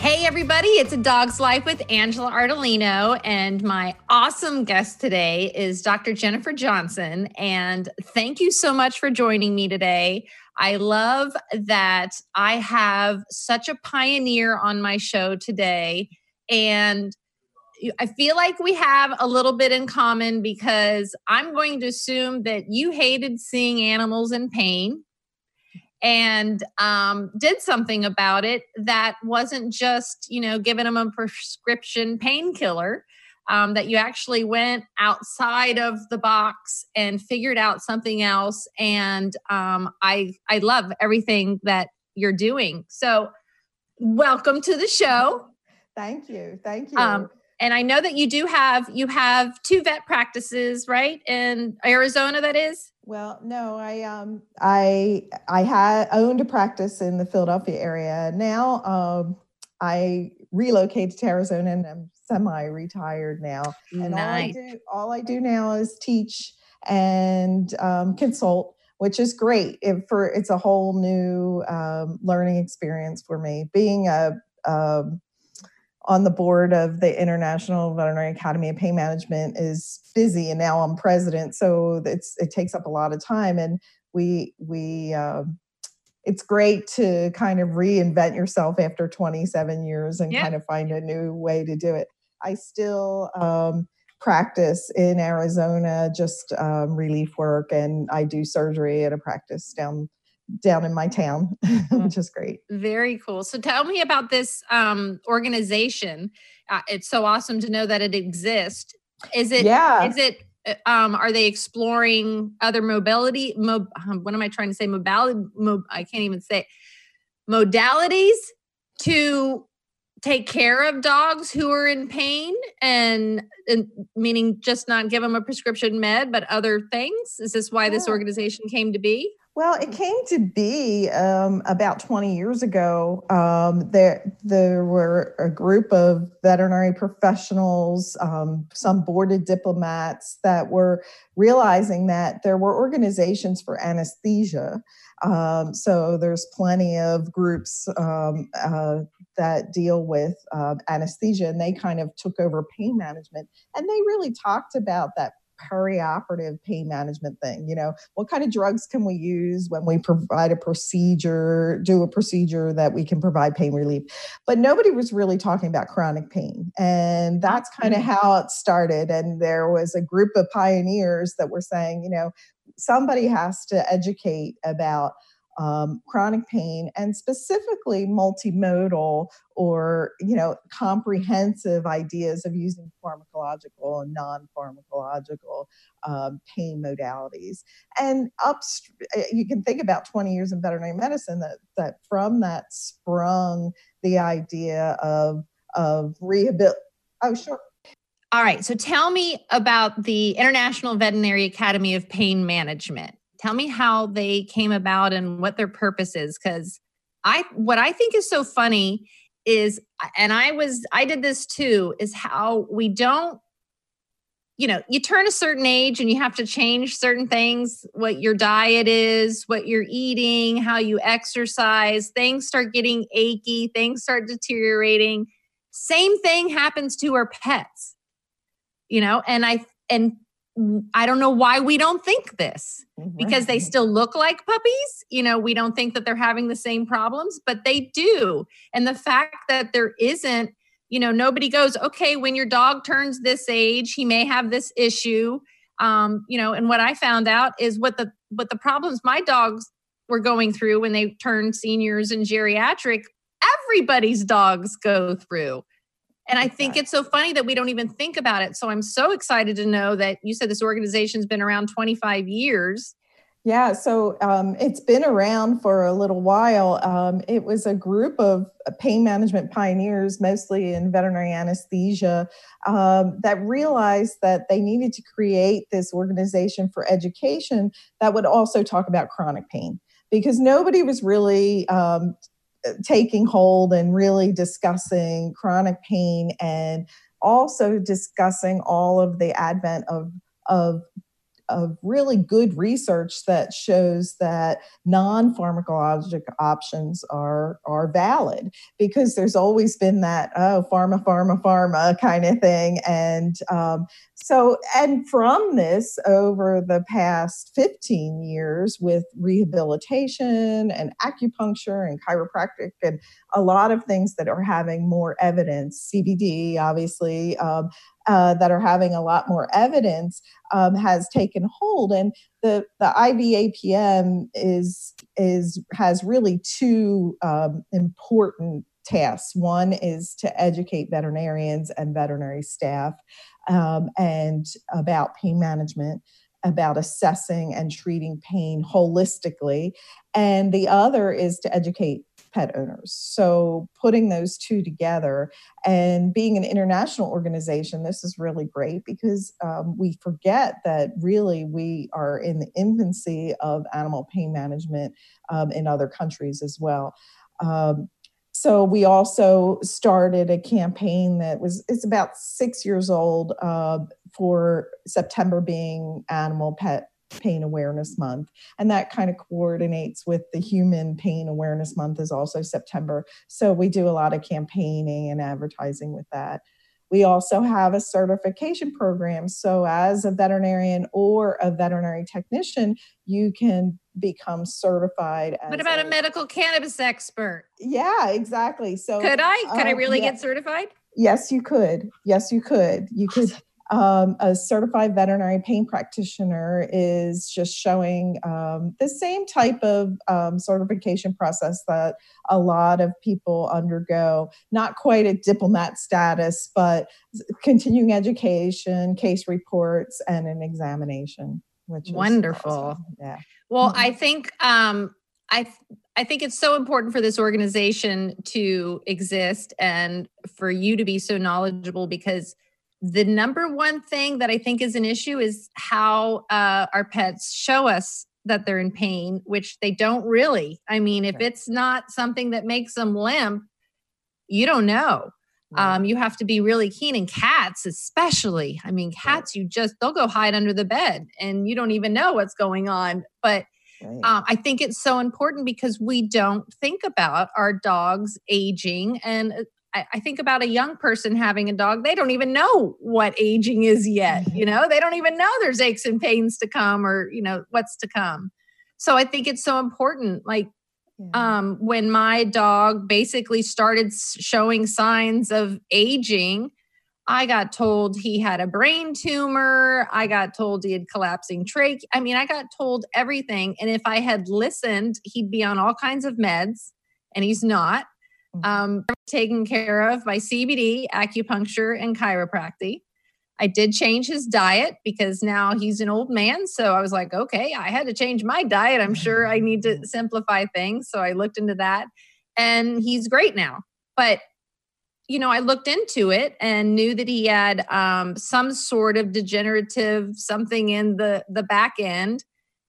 Hey, everybody, it's A Dog's Life with Angela Ardolino. And my awesome guest today is Dr. Jennifer Johnson. And thank you so much for joining me today. I love that I have such a pioneer on my show today. And I feel like we have a little bit in common because I'm going to assume that you hated seeing animals in pain and um, did something about it that wasn't just you know giving them a prescription painkiller um, that you actually went outside of the box and figured out something else and um, i i love everything that you're doing. So welcome to the show. Thank you thank you. um, and i know that you do have you have two vet practices right? In arizona that is well, no, I um I I had owned a practice in the Philadelphia area. Now um I relocated to Arizona and I'm semi-retired now. And nice. all I do all I do now is teach and um, consult, which is great. It, for it's a whole new um, learning experience for me. Being a um, on the board of the International Veterinary Academy of Pain Management is busy, and now I'm president, so it's it takes up a lot of time, and we we. Uh, it's great to kind of reinvent yourself after 27 years and yeah. kind of find a new way to do it. I still um, practice in Arizona, just um, relief work, and I do surgery at a practice down down in my town, which is great. Very cool. So tell me about this um, organization. Uh, it's so awesome to know that it exists. Is it? Yeah. Is it? Uh, um, are they exploring other mobility? Mo, um, what am I trying to say? Mobility. Mo, I can't even say modalities to take care of dogs who are in pain and, and, meaning just not give them a prescription med but other things is this why yeah. this organization came to be well, it came to be um, about 20 years ago. Um, there, there were a group of veterinary professionals, um, some boarded diplomats that were realizing that there were organizations for anesthesia. Um, so there's plenty of groups um, uh, that deal with uh, anesthesia, and they kind of took over pain management. And they really talked about that perioperative pain management thing. You know, what kind of drugs can we use when we provide a procedure, do a procedure that we can provide pain relief? But nobody was really talking about chronic pain. And that's kind of mm-hmm. how it started. And there was a group of pioneers that were saying, you know, somebody has to educate about um, chronic pain and specifically multimodal or you know comprehensive ideas of using pharmacological and non-pharmacological um, pain modalities. And up eh, you can think about 20 years in veterinary medicine that that from that sprung the idea of of rehabilitation oh sure. All right so tell me about the international veterinary academy of pain management tell me how they came about and what their purpose is because i what i think is so funny is and i was i did this too is how we don't you know you turn a certain age and you have to change certain things what your diet is what you're eating how you exercise things start getting achy things start deteriorating. Same thing happens to our pets you know and i and I don't know why we don't think this mm-hmm. because they still look like puppies. You know, we don't think that they're having the same problems, but they do. And the fact that there isn't, you know, nobody goes, okay, when your dog turns this age, he may have this issue. Um, you know, and what I found out is what the what the problems my dogs were going through when they turned seniors and geriatric, everybody's dogs go through. And I think it's so funny that we don't even think about it. So I'm so excited to know that you said this organization's been around 25 years. Yeah, so um, it's been around for a little while. Um, it was a group of pain management pioneers, mostly in veterinary anesthesia, um, that realized that they needed to create this organization for education that would also talk about chronic pain because nobody was really um, taking hold and really discussing chronic pain and also discussing all of the advent of of of really good research that shows that non-pharmacologic options are are valid because there's always been that oh pharma pharma pharma kind of thing. And um, so and from this over the past 15 years with rehabilitation and acupuncture and chiropractic and a lot of things that are having more evidence cbd obviously um, uh, that are having a lot more evidence um, has taken hold. And the the IVAPM is is has really two um, important tasks. One is to educate veterinarians and veterinary staff um, and about pain management about assessing and treating pain holistically and the other is to educate pet owners. So putting those two together and being an international organization, this is really great because um, we forget that really we are in the infancy of animal pain management um, in other countries as well. Um, so we also started a campaign that was it's about six years old uh, for September being Animal Pet Pain Awareness Month. And that kind of coordinates with the Human Pain Awareness Month, is also September. So we do a lot of campaigning and advertising with that. We also have a certification program. So, as a veterinarian or a veterinary technician, you can become certified. what about a, a, medical cannabis expert? Yeah, exactly. So, could I? Could uh, I really yeah. get certified? Yes, you could. Yes, you could. You could um, a certified veterinary pain practitioner is just showing um, the same type of um, certification process that a lot of people undergo. Not quite a diplomat status, but continuing education, case reports, and an examination. Which wonderful. Awesome. Yeah. Well, mm-hmm. I think um, I I think it's so important for this organization to exist and for you to be so knowledgeable because the number one thing that I think is an issue is how uh, our pets show us that they're in pain, which they don't really. I mean, if it's not something that makes them limp, you don't know. Right. Um, you have to be really keen. And cats, especially. I mean, cats, right. you just, they'll go hide under the bed and you don't even know what's going on. But right. um, I think it's so important because we don't think about our dogs aging. And uh, I, I think about a young person having a dog, they don't even know what aging is yet. You know, they don't even know there's aches and pains to come or, you know, what's to come. So I think it's so important. Like, yeah. um, when my dog basically started showing signs of aging, I got told he had a brain tumor. I got told he had collapsing trach. I mean, I got told everything. And if I had listened, he'd be on all kinds of meds, and he's not. Mm-hmm. Um, taken care of by CBD, acupuncture, and chiropractic. I did change his diet because now he's an old man. So I was like, okay, I had to change my diet. I'm sure I need to simplify things. So I looked into that and he's great now. But, you know, I looked into it and knew that he had um, some sort of degenerative something in the, the back end,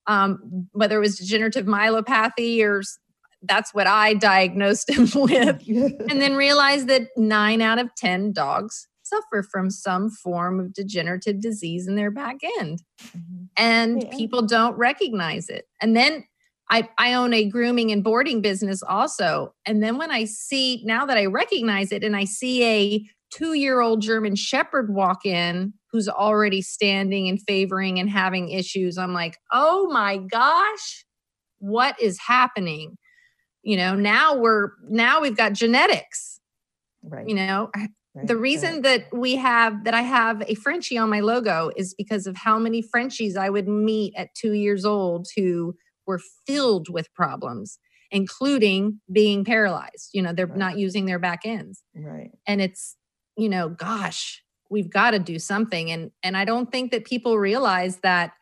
um, whether it was degenerative myelopathy or that's what I diagnosed him with. and then realized that nine out of 10 dogs suffer from some form of degenerative disease in their back end. Mm-hmm. And yeah. people don't recognize it. And then I, I own a grooming and boarding business also. And then when I see, now that I recognize it, and I see a two year old German Shepherd walk in who's already standing and favoring and having issues, I'm like, oh my gosh, what is happening? You know now we're now we've got genetics. Right. You know right, the reason right. that we have that i have a frenchie on my logo is because of how many frenchies i would meet at two years old who were filled with problems including being paralyzed. You know they're right. not using their back ends. Right. And it's you know gosh we've got to do something. And and i don't think that people realize that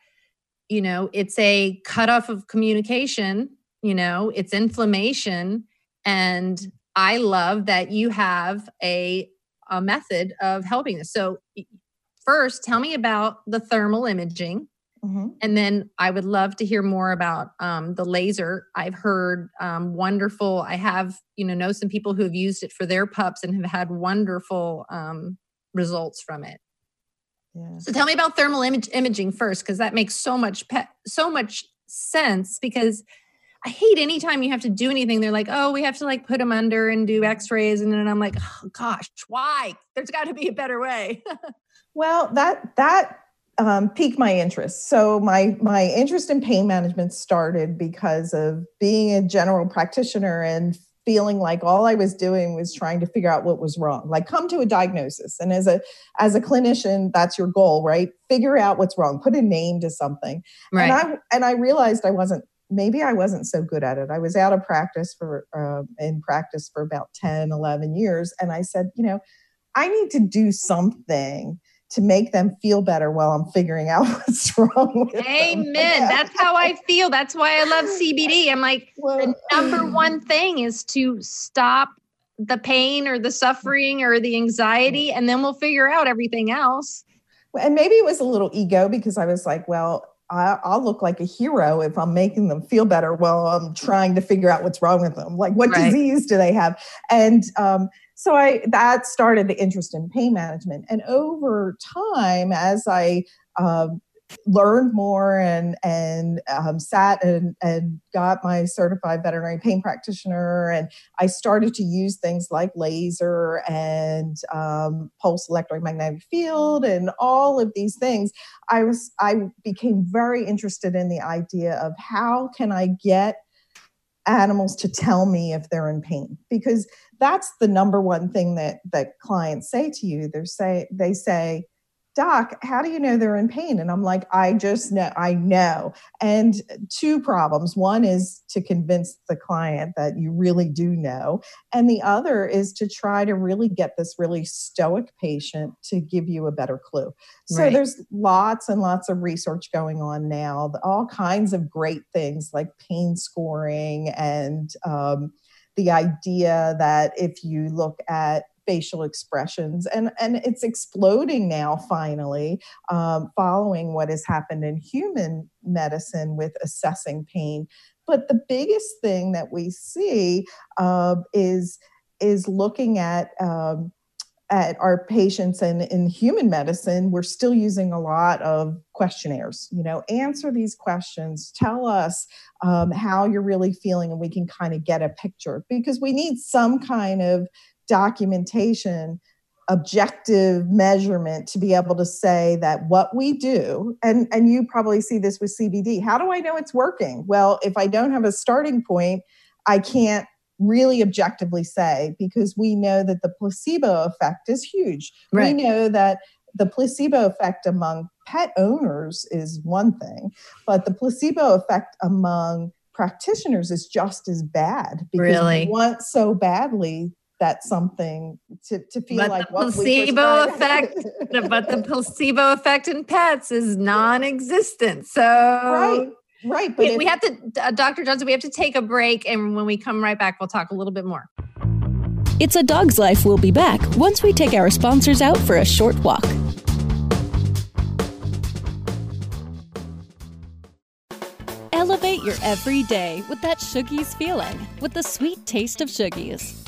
you know, it's a cutoff of communication, you know, it's inflammation. And I love that you have a, a method of helping this. So, first, tell me about the thermal imaging. Mm-hmm. And then I would love to hear more about um, the laser. I've heard um, wonderful. I have, you know, know some people who have used it for their pups and have had wonderful um, results from it. Yeah. So tell me about thermal image, imaging first, because that makes so much pe- so much sense. Because I hate anytime you have to do anything. They're like, oh, we have to like put them under and do X-rays, and then I'm like, oh gosh, why? There's got to be a better way. well, that that um, piqued my interest. So my my interest in pain management started because of being a general practitioner and feeling like all I was doing was trying to figure out what was wrong. Like come to a diagnosis. And as a as a clinician, that's your goal, right? Figure out what's wrong, put a name to something. Right. And I and I realized I wasn't maybe I wasn't so good at it. I was out of practice for uh, in practice for about 10, 11 years and I said, you know, I need to do something to make them feel better while I'm figuring out what's wrong. Amen. That's how I feel. That's why I love CBD. I'm like, well, the number one thing is to stop the pain or the suffering or the anxiety, and then we'll figure out everything else. And maybe it was a little ego because I was like, well, I'll look like a hero if I'm making them feel better while I'm trying to figure out what's wrong with them. Like, what right. disease do they have? And um, so I that started the interest in pain management. And over time, as I um, learned more and and um, sat and and got my certified veterinary pain practitioner and i started to use things like laser and um, pulse electromagnetic field and all of these things. I was i became very interested in the idea of how can i get animals to tell me if they're in pain? Because that's the number one thing that that clients say to you. They say they say doc how do you know they're in pain? And i'm like i just know i know. And two problems. One is to convince the client that you really do know. And the other is to try to really get this really stoic patient to give you a better clue. So right. there's lots and lots of research going on now all kinds of great things like pain scoring and um, the idea that if you look at facial expressions and and it's exploding now finally um, following what has happened in human medicine with assessing pain. But the biggest thing that we see uh, is is looking at um, at our patients and in human medicine we're still using a lot of questionnaires you know answer these questions tell us um, how you're really feeling and we can kind of get a picture. Because we need some kind of documentation objective measurement to be able to say that what we do and and you probably see this with CBD how do I know it's working well if I don't have a starting point I can't really objectively say because we know that the placebo effect is huge right. we know that the placebo effect among pet owners is one thing but the placebo effect among practitioners is just as bad because really? we want so badly that's something to, to feel but like the placebo effect but the placebo effect in pets is non-existent. So right right but we, if, we have to uh, dr johnson we have to take a break and when we come right back we'll talk a little bit more. It's a dog's life. We'll be back once we take our sponsors out for a short walk. Elevate your everyday with that Shoogies feeling, with the sweet taste of Shoogies.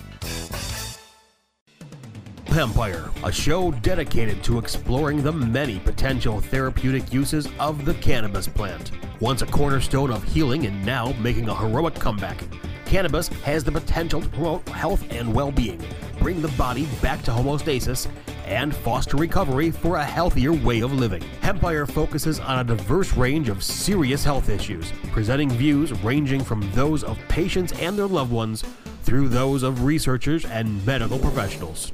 Hempire, a show dedicated to exploring the many potential therapeutic uses of the cannabis plant. Once a cornerstone of healing and now making a heroic comeback, cannabis has the potential to promote health and well being. bring the body back to homeostasis and foster recovery for a healthier way of living. Hempire focuses on a diverse range of serious health issues, presenting views ranging from those of patients and their loved ones through those of researchers and medical professionals.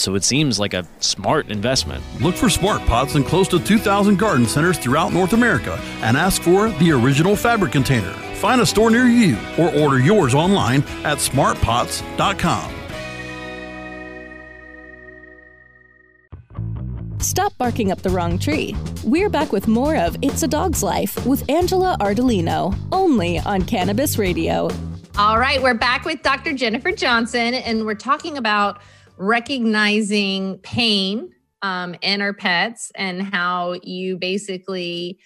so it seems like a smart investment. Look for smart pots in close to 2,000 garden centers throughout North America and ask for the original fabric container. Find a store near you or order yours online at smartpots.com. Stop barking up the wrong tree. We're back with more of It's a Dog's Life with Angela Ardolino, only on Cannabis Radio. All right, we're back with Dr. Jennifer Johnson, and we're talking about recognizing pain um, in our pets and how you basically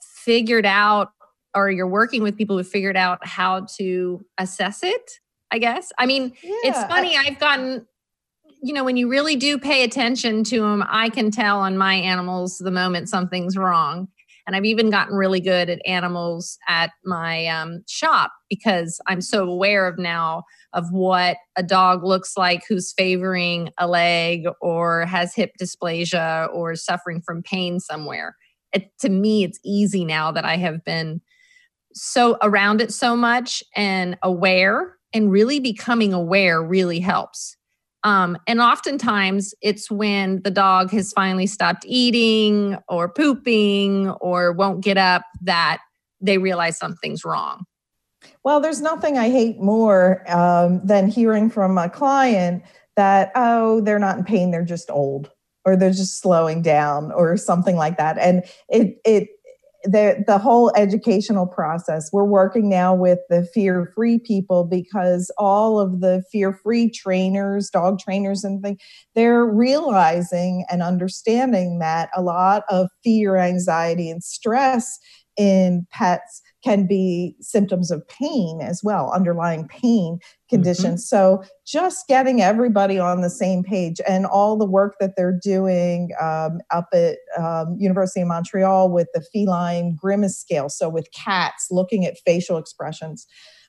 figured out, or you're working with people who figured out how to assess it. I guess. I mean, yeah, it's funny. I've gotten you know, when you really do pay attention to them, I can tell on my animals the moment something's wrong. And I've even gotten really good at animals at my um, shop because I'm so aware of now of what a dog looks like who's favoring a leg or has hip dysplasia or suffering from pain somewhere. It, to me, it's easy now that I have been so around it so much and aware and really becoming aware really helps um, and oftentimes it's when the dog has finally stopped eating or pooping or won't get up that they realize something's wrong. Well, there's nothing I hate more um, than hearing from a client that, oh, they're not in pain, they're just old or they're just slowing down or something like that. And it, it, the the whole educational process. We're working now with the fear free people because all of the fear free trainers dog trainers and things they're realizing and understanding that a lot of fear anxiety and stress in pets can be symptoms of pain as well, underlying pain conditions. Mm-hmm. So just getting everybody on the same page and all the work that they're doing um, up at um, University of Montreal with the feline grimace scale. So with cats, looking at facial expressions.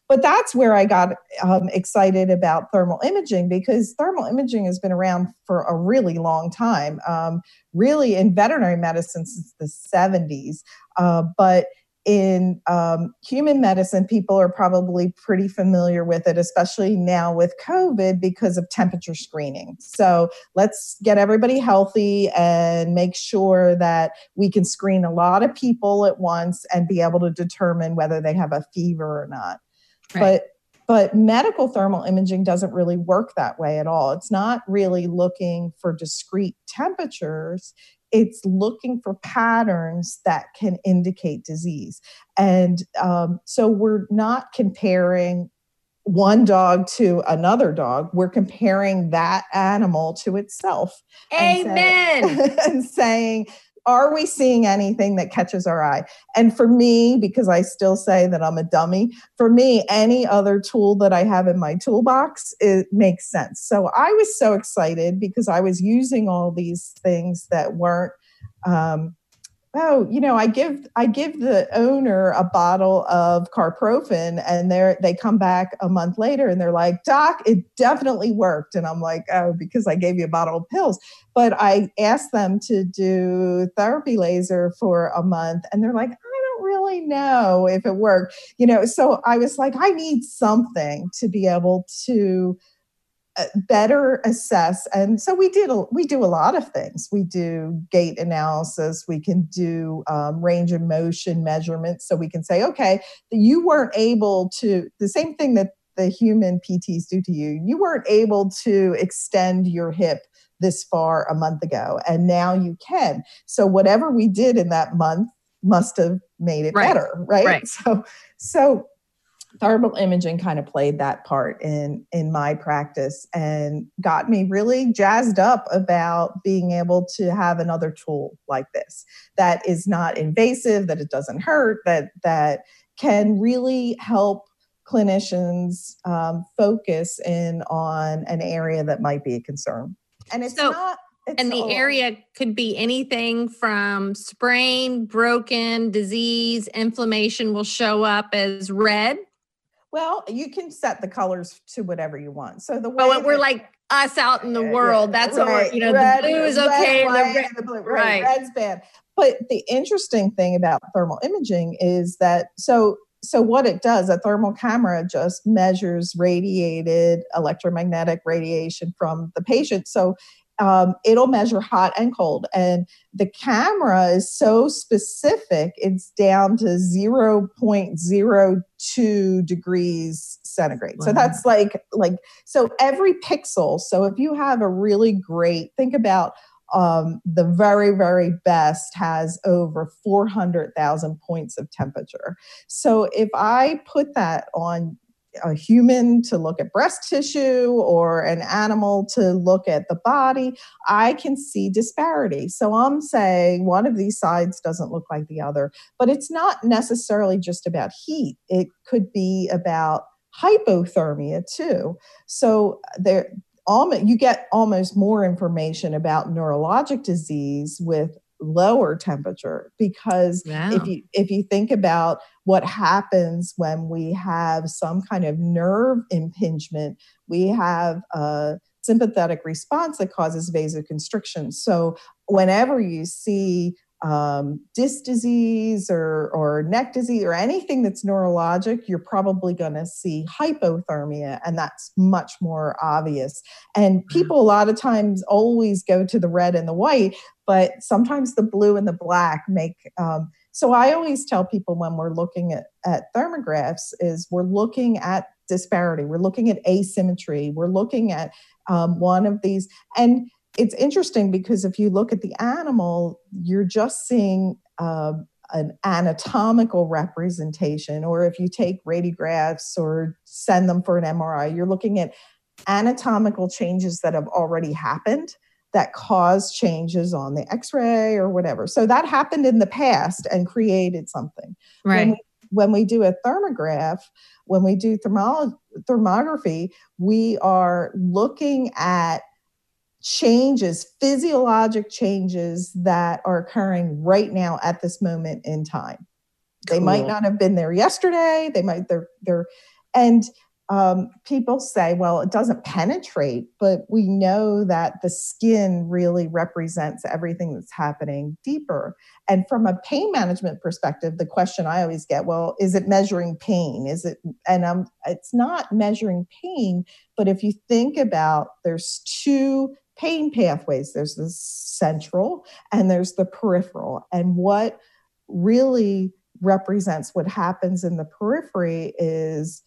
But that's where I got um, excited about thermal imaging because thermal imaging has been around for a really long time, um, really in veterinary medicine since the 70s. Uh, but in um, human medicine, people are probably pretty familiar with it, especially now with COVID because of temperature screening. So let's get everybody healthy and make sure that we can screen a lot of people at once and be able to determine whether they have a fever or not. Right. But but medical thermal imaging doesn't really work that way at all. It's not really looking for discrete temperatures it's looking for patterns that can indicate disease. And um, so we're not comparing one dog to another dog. We're comparing that animal to itself. Amen. And, say, and saying, are we seeing anything that catches our eye? And for me, because I still say that I'm a dummy, for me, any other tool that I have in my toolbox, it makes sense. So I was so excited because I was using all these things that weren't um, oh, you know, I give I give the owner a bottle of carprofen, and they they come back a month later and they're like, Doc, it definitely worked, and I'm like, oh, because I gave you a bottle of pills. But I asked them to do therapy laser for a month, and they're like, I don't really know if it worked, you know. So I was like, I need something to be able to better assess and so we did we do a lot of things. We do gait analysis. We can do um, range of motion measurements. So we can say okay you weren't able to the same thing that the human pts do to you. You weren't able to extend your hip this far a month ago and now you can. So whatever we did in that month must have made it right. better right? right. So so thermal imaging kind of played that part in in my practice and got me really jazzed up about being able to have another tool like this that is not invasive that it doesn't hurt that that can really help clinicians um, focus in on an area that might be a concern. And it's so, not it's and the area could be anything from sprain, broken, disease, inflammation will show up as red well, you can set the colors to whatever you want. So the way well, we're like us out in the world. That's right, what you know. Red, the blue is okay. Red, the, red, the blue, right. Red's bad. But the interesting thing about thermal imaging is that so so what it does, a thermal camera just measures radiated electromagnetic radiation from the patient. So um, it'll measure hot and cold. And the camera is so specific, it's down to 0.02 degrees centigrade. Wow. So that's like, like, so every pixel. So if you have a really great, think about um, the very, very best has over 400,000 points of temperature. So if I put that on a human to look at breast tissue or an animal to look at the body, I can see disparity. So I'm saying one of these sides doesn't look like the other, but it's not necessarily just about heat. It could be about hypothermia too. So there you get almost more information about neurologic disease with lower temperature because wow. if you if you think about what happens when we have some kind of nerve impingement we have a sympathetic response that causes vasoconstriction so whenever you see um, disc disease or, or neck disease or anything that's neurologic, you're probably going to see hypothermia, and that's much more obvious. And mm-hmm. people, a lot of times, always go to the red and the white, but sometimes the blue and the black make. Um, so I always tell people when we're looking at, at thermographs is we're looking at disparity, we're looking at asymmetry, we're looking at um, one of these, and it's interesting because if you look at the animal, you're just seeing uh, an anatomical representation, or if you take radiographs or send them for an MRI, you're looking at anatomical changes that have already happened that cause changes on the x-ray or whatever. So that happened in the past and created something. Right. when we, when we do a thermograph when we do thermo- thermography we are looking at changes, physiologic changes that are occurring right now at this moment in time. They might not have been there yesterday. They might they're they're and um, people say, well, it doesn't penetrate, but we know that the skin really represents everything that's happening deeper. And from a pain management perspective, the question I always get, well, is it measuring pain? Is it, and um, it's not measuring pain, but if you think about there's two pain pathways there's the central and there's the peripheral. And what really represents what happens in the periphery is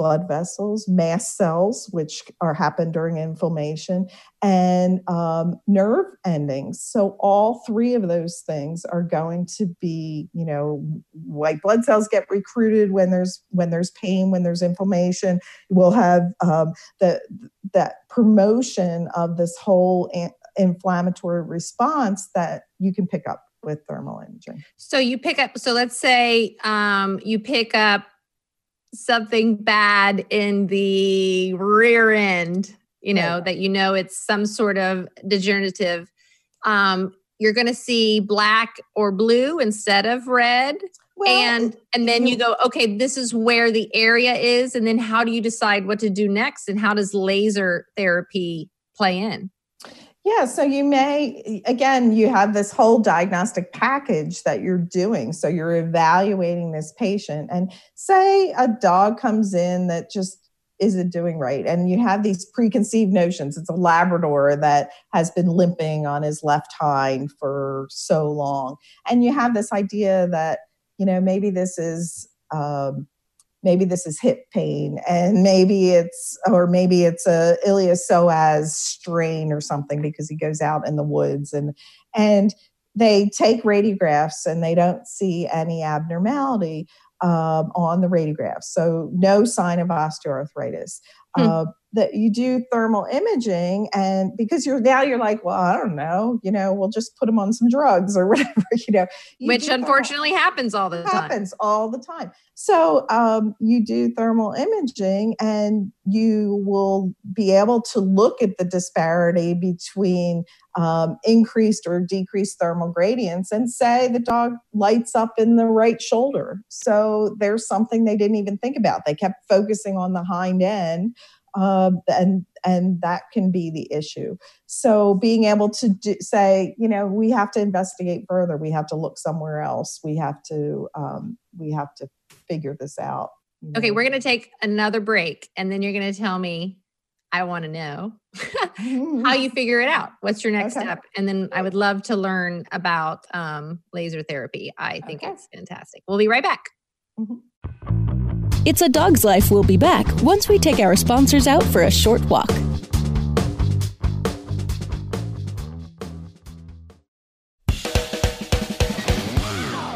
blood vessels, mast cells, which are happen during inflammation, and um, nerve endings. So all three of those things are going to be, you know, white blood cells get recruited when there's when there's pain, when there's inflammation. We'll have um, the that promotion of this whole an- inflammatory response that you can pick up with thermal imaging. So you pick up. So let's say um, you pick up something bad in the rear end, you know, right. that you know it's some sort of degenerative, um, you're going to see black or blue instead of red. Well, and and then you go okay this is where the area is. And then how do you decide what to do next? And how does laser therapy play in? Yeah, so you may, again, you have this whole diagnostic package that you're doing. So you're evaluating this patient, and say a dog comes in that just isn't doing right, and you have these preconceived notions. It's a Labrador that has been limping on his left hind for so long, and you have this idea that, you know, maybe this is. Um, maybe this is hip pain and maybe it's or maybe it's a iliopsoas strain or something because he goes out in the woods and and they take radiographs and they don't see any abnormality um, on the radiographs so no sign of osteoarthritis hmm. uh, that you do thermal imaging and because you're now you're like well i don't know you know we'll just put them on some drugs or whatever you know. You which unfortunately thermal, happens all the time. Happens all the time. So um, you do thermal imaging and you will be able to look at the disparity between um, increased or decreased thermal gradients and say the dog lights up in the right shoulder. So there's something they didn't even think about. They kept focusing on the hind end um, and and that can be the issue. So being able to do, say, you know, we have to investigate further. We have to look somewhere else. We have to um, we have to figure this out. Okay, we're going to take another break, and then you're going to tell me. I want to know how you figure it out. What's your next okay. step? And then I would love to learn about um, laser therapy. I think okay. it's fantastic. We'll be right back. Mm-hmm. It's a Dog's Life we will be back once we take our sponsors out for a short walk.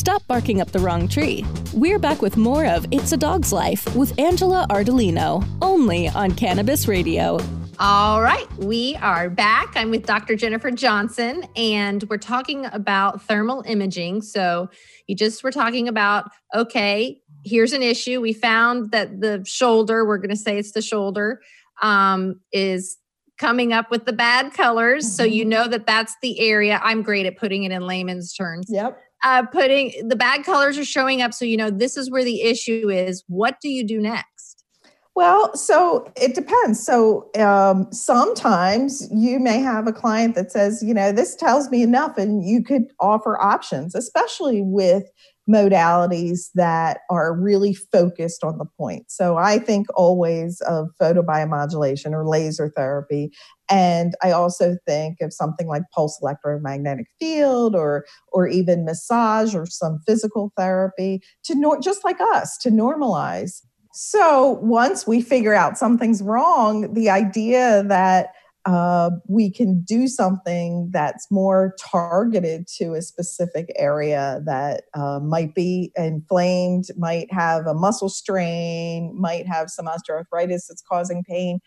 Stop barking up the wrong tree. We're back with more of It's a Dog's Life with Angela Ardolino, only on Cannabis Radio. All right, we are back. I'm with Dr. Jennifer Johnson, and we're talking about thermal imaging. So, you just were talking about okay, here's an issue. We found that the shoulder, we're going to say it's the shoulder, um, is coming up with the bad colors. Mm-hmm. So, you know that that's the area. I'm great at putting it in layman's terms. Yep uh, putting the bad colors are showing up. So, you know, this is where the issue is. What do you do next? Well, so it depends. So um, sometimes you may have a client that says, you know, this tells me enough, and you could offer options, especially with modalities that are really focused on the point. So I think always of photobiomodulation or laser therapy. And I also think of something like pulse electromagnetic field or or even massage or some physical therapy to nor- just like us to normalize. So once we figure out something's wrong, the idea that uh, we can do something that's more targeted to a specific area that uh, might be inflamed, might have a muscle strain, might have some osteoarthritis that's causing pain.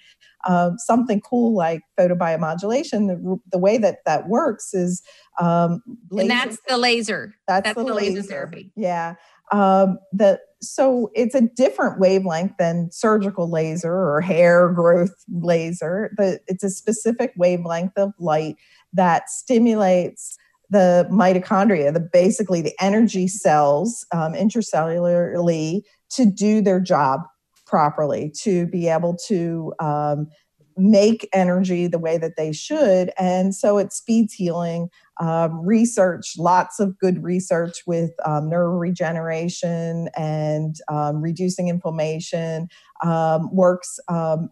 Um, something cool like photobiomodulation, the, the way that that works is. Um, laser, and that's the laser. That's, that's the, the laser. laser therapy. Yeah. Um, the so it's a different wavelength than surgical laser or hair growth laser, but it's a specific wavelength of light that stimulates the mitochondria, the basically the energy cells um, intracellularly to do their job properly, to be able to um, make energy the way that they should. And so it speeds healing. Um, research, lots of good research with um, neuroregeneration and um, reducing inflammation um, works um,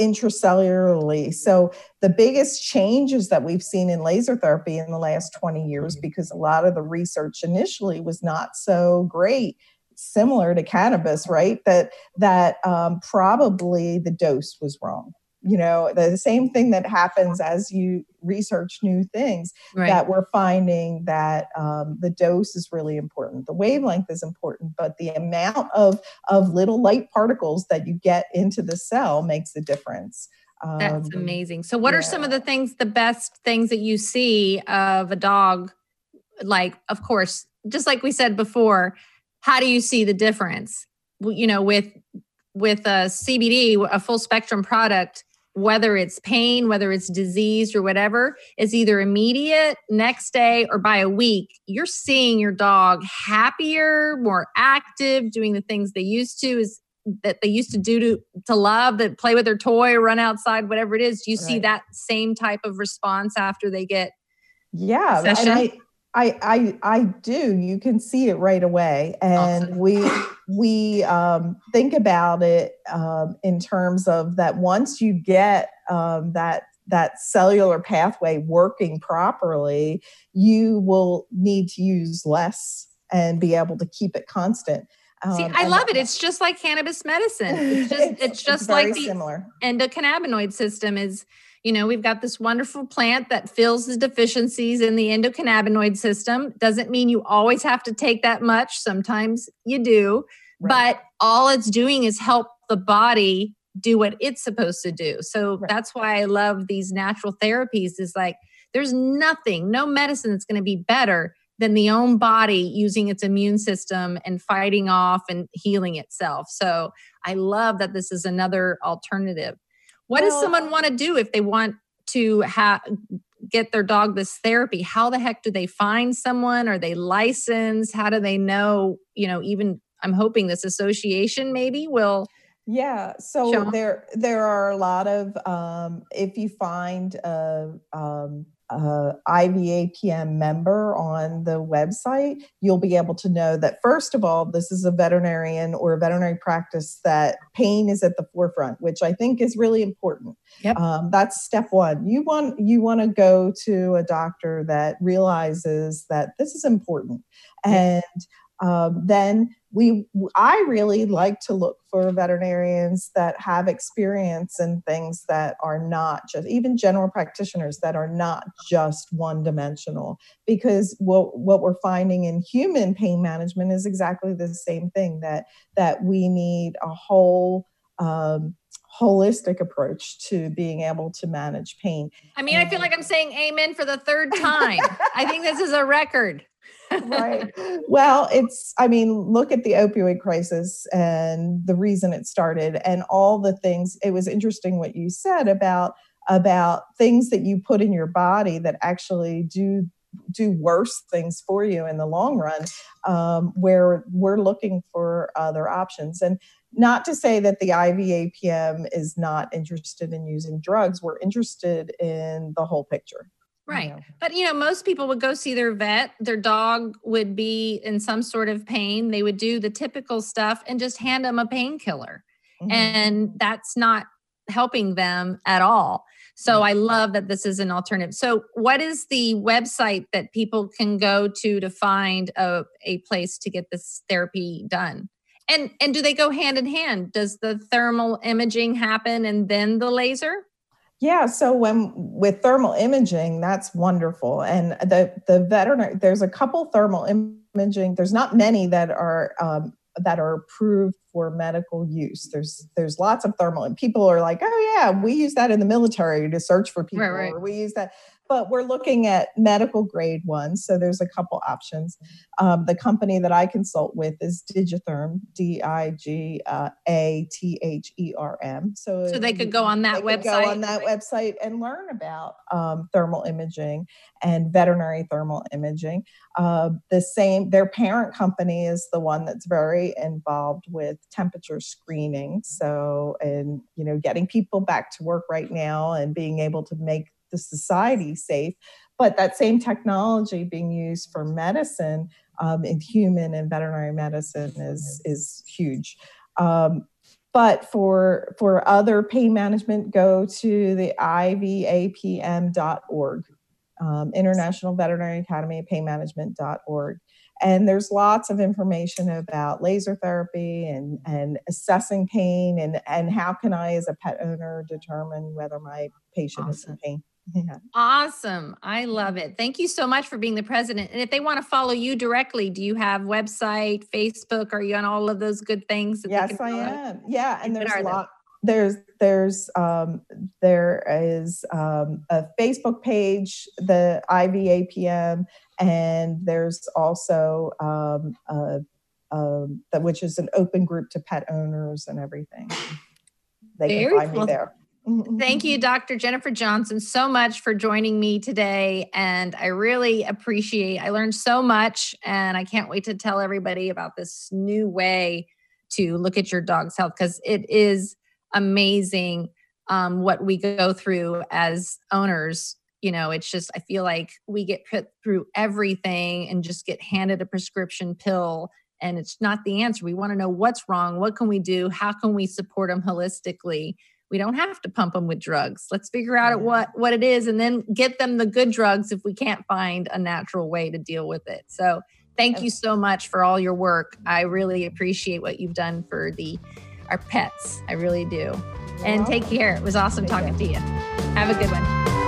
intracellularly. So the biggest changes that we've seen in laser therapy in the last 20 years, mm-hmm. because a lot of the research initially was not so great similar to cannabis right that that um, probably the dose was wrong you know the same thing that happens as you research new things right. that we're finding that um, the dose is really important the wavelength is important but the amount of of little light particles that you get into the cell makes a difference um, that's amazing so what yeah. are some of the things the best things that you see of a dog like of course just like we said before how do you see the difference you know with with a cbd a full spectrum product whether it's pain, whether it's disease or whatever, is either immediate, next day, or by a week, you're seeing your dog happier, more active, doing the things they used to is that they used to do to to love, that play with their toy, run outside, whatever it is. Do you right. see that same type of response after they get yeah, and I I, I do. You can see it right away, and awesome. we we um, think about it um, in terms of that. Once you get um, that that cellular pathway working properly, you will need to use less and be able to keep it constant. See, um, I love it. It's just like cannabis medicine. It's just it's, it's just like similar. And the similar. endocannabinoid system is you know, we've got this wonderful plant that fills the deficiencies in the endocannabinoid system. Doesn't mean you always have to take that much. Sometimes you do, right. but all it's doing is help the body do what it's supposed to do. So right. that's why I love these natural therapies is like there's nothing, no medicine that's going to be better than the own body using its immune system and fighting off and healing itself. So I love that this is another alternative. What well, does someone want to do if they want to have get their dog this therapy? How the heck do they find someone? Are they licensed? How do they know? You know, even I'm hoping this association maybe will. Yeah, so there there are a lot of um, if you find a um, uh, IVAPM member on the website, you'll be able to know that, first of all, this is a veterinarian or a veterinary practice that pain is at the forefront, which I think is really important. Yep. Um, that's step one. You want you want to go to a doctor that realizes that this is important, and um, then we i really like to look for veterinarians that have experience in things that are not just even general practitioners that are not just one dimensional because what what we're finding in human pain management is exactly the same thing that that we need a whole um, holistic approach to being able to manage pain. I mean, I feel like I'm saying amen for the third time. I think this is a record right. Well, it's, I mean, look at the opioid crisis and the reason it started and all the things. It was interesting what you said about about things that you put in your body that actually do do worse things for you in the long run um, where we're looking for other options and not to say that the IVAPM is not interested in using drugs we're interested in the whole picture Right. But you know, most people would go see their vet, their dog would be in some sort of pain. They would do the typical stuff and just hand them a painkiller. Mm-hmm. And that's not helping them at all. So I love that this is an alternative. So what is the website that people can go to to find a, a place to get this therapy done? And and do they go hand in hand? Does the thermal imaging happen and then the laser? Yeah, so when with thermal imaging, that's wonderful. And the the veterinary, there's a couple thermal imaging. There's not many that are um, that are approved for medical use. There's there's lots of thermal, and people are like, oh yeah, we use that in the military to search for people, right, right. or we use that but we're looking at medical grade ones. So there's a couple options. Um, the company that I consult with is Digatherm, D I G A T H E R M. So, so they could go on that website. Go on that website and learn about um, thermal imaging and veterinary thermal imaging. Uh, the same, their parent company is the one that's very involved with temperature screening. So, and you know, getting people back to work right now and being able to make the society safe. But that same technology being used for medicine um, in human and veterinary medicine is is huge. Um, but for for other pain management, go to the ivapm.org, um, International Veterinary Academy of Pain Management.org. And there's lots of information about laser therapy and, and assessing pain and, and how can I, as a pet owner, determine whether my patient awesome. is in pain. Yeah. Awesome. I love it. Thank you so much for being the president. And if they want to follow you directly, do you have website, Facebook? Are you on all of those good things? Yes, I am. Yeah. And there's a lot. There's there's um, there is um, a Facebook page, the IVAPM, and there's also um, a, um, which is an open group to pet owners and everything. They Very can find cool. me there. Thank you, Dr. Jennifer Johnson, so much for joining me today. And I really appreciate, I learned so much and I can't wait to tell everybody about this new way to look at your dog's health because it is amazing um, what we go through as owners. You know, it's just, I feel like we get put through everything and just get handed a prescription pill and it's not the answer. We want to know what's wrong. What can we do? How can we support them holistically? We don't have to pump them with drugs. Let's figure out what what it is and then get them the good drugs if we can't find a natural way to deal with it. So thank you so much for all your work. I really appreciate what you've done for the our pets. I really do. And take care. It was awesome talking to you. Have a good one